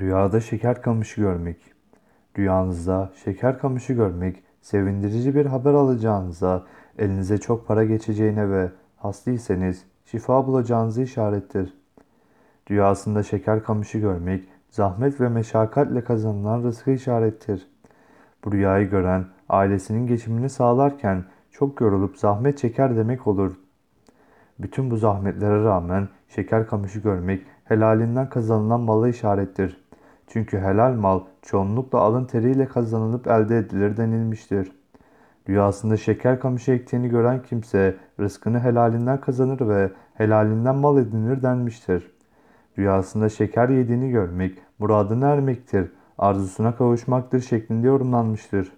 Rüyada şeker kamışı görmek. Rüyanızda şeker kamışı görmek, sevindirici bir haber alacağınıza, elinize çok para geçeceğine ve hastaysanız şifa bulacağınızı işarettir. Rüyasında şeker kamışı görmek, zahmet ve meşakkatle kazanılan rızkı işarettir. Bu rüyayı gören, ailesinin geçimini sağlarken çok yorulup zahmet çeker demek olur. Bütün bu zahmetlere rağmen şeker kamışı görmek helalinden kazanılan mala işarettir. Çünkü helal mal çoğunlukla alın teriyle kazanılıp elde edilir denilmiştir. Rüyasında şeker kamışı ektiğini gören kimse rızkını helalinden kazanır ve helalinden mal edinir denmiştir. Rüyasında şeker yediğini görmek muradına ermektir, arzusuna kavuşmaktır şeklinde yorumlanmıştır.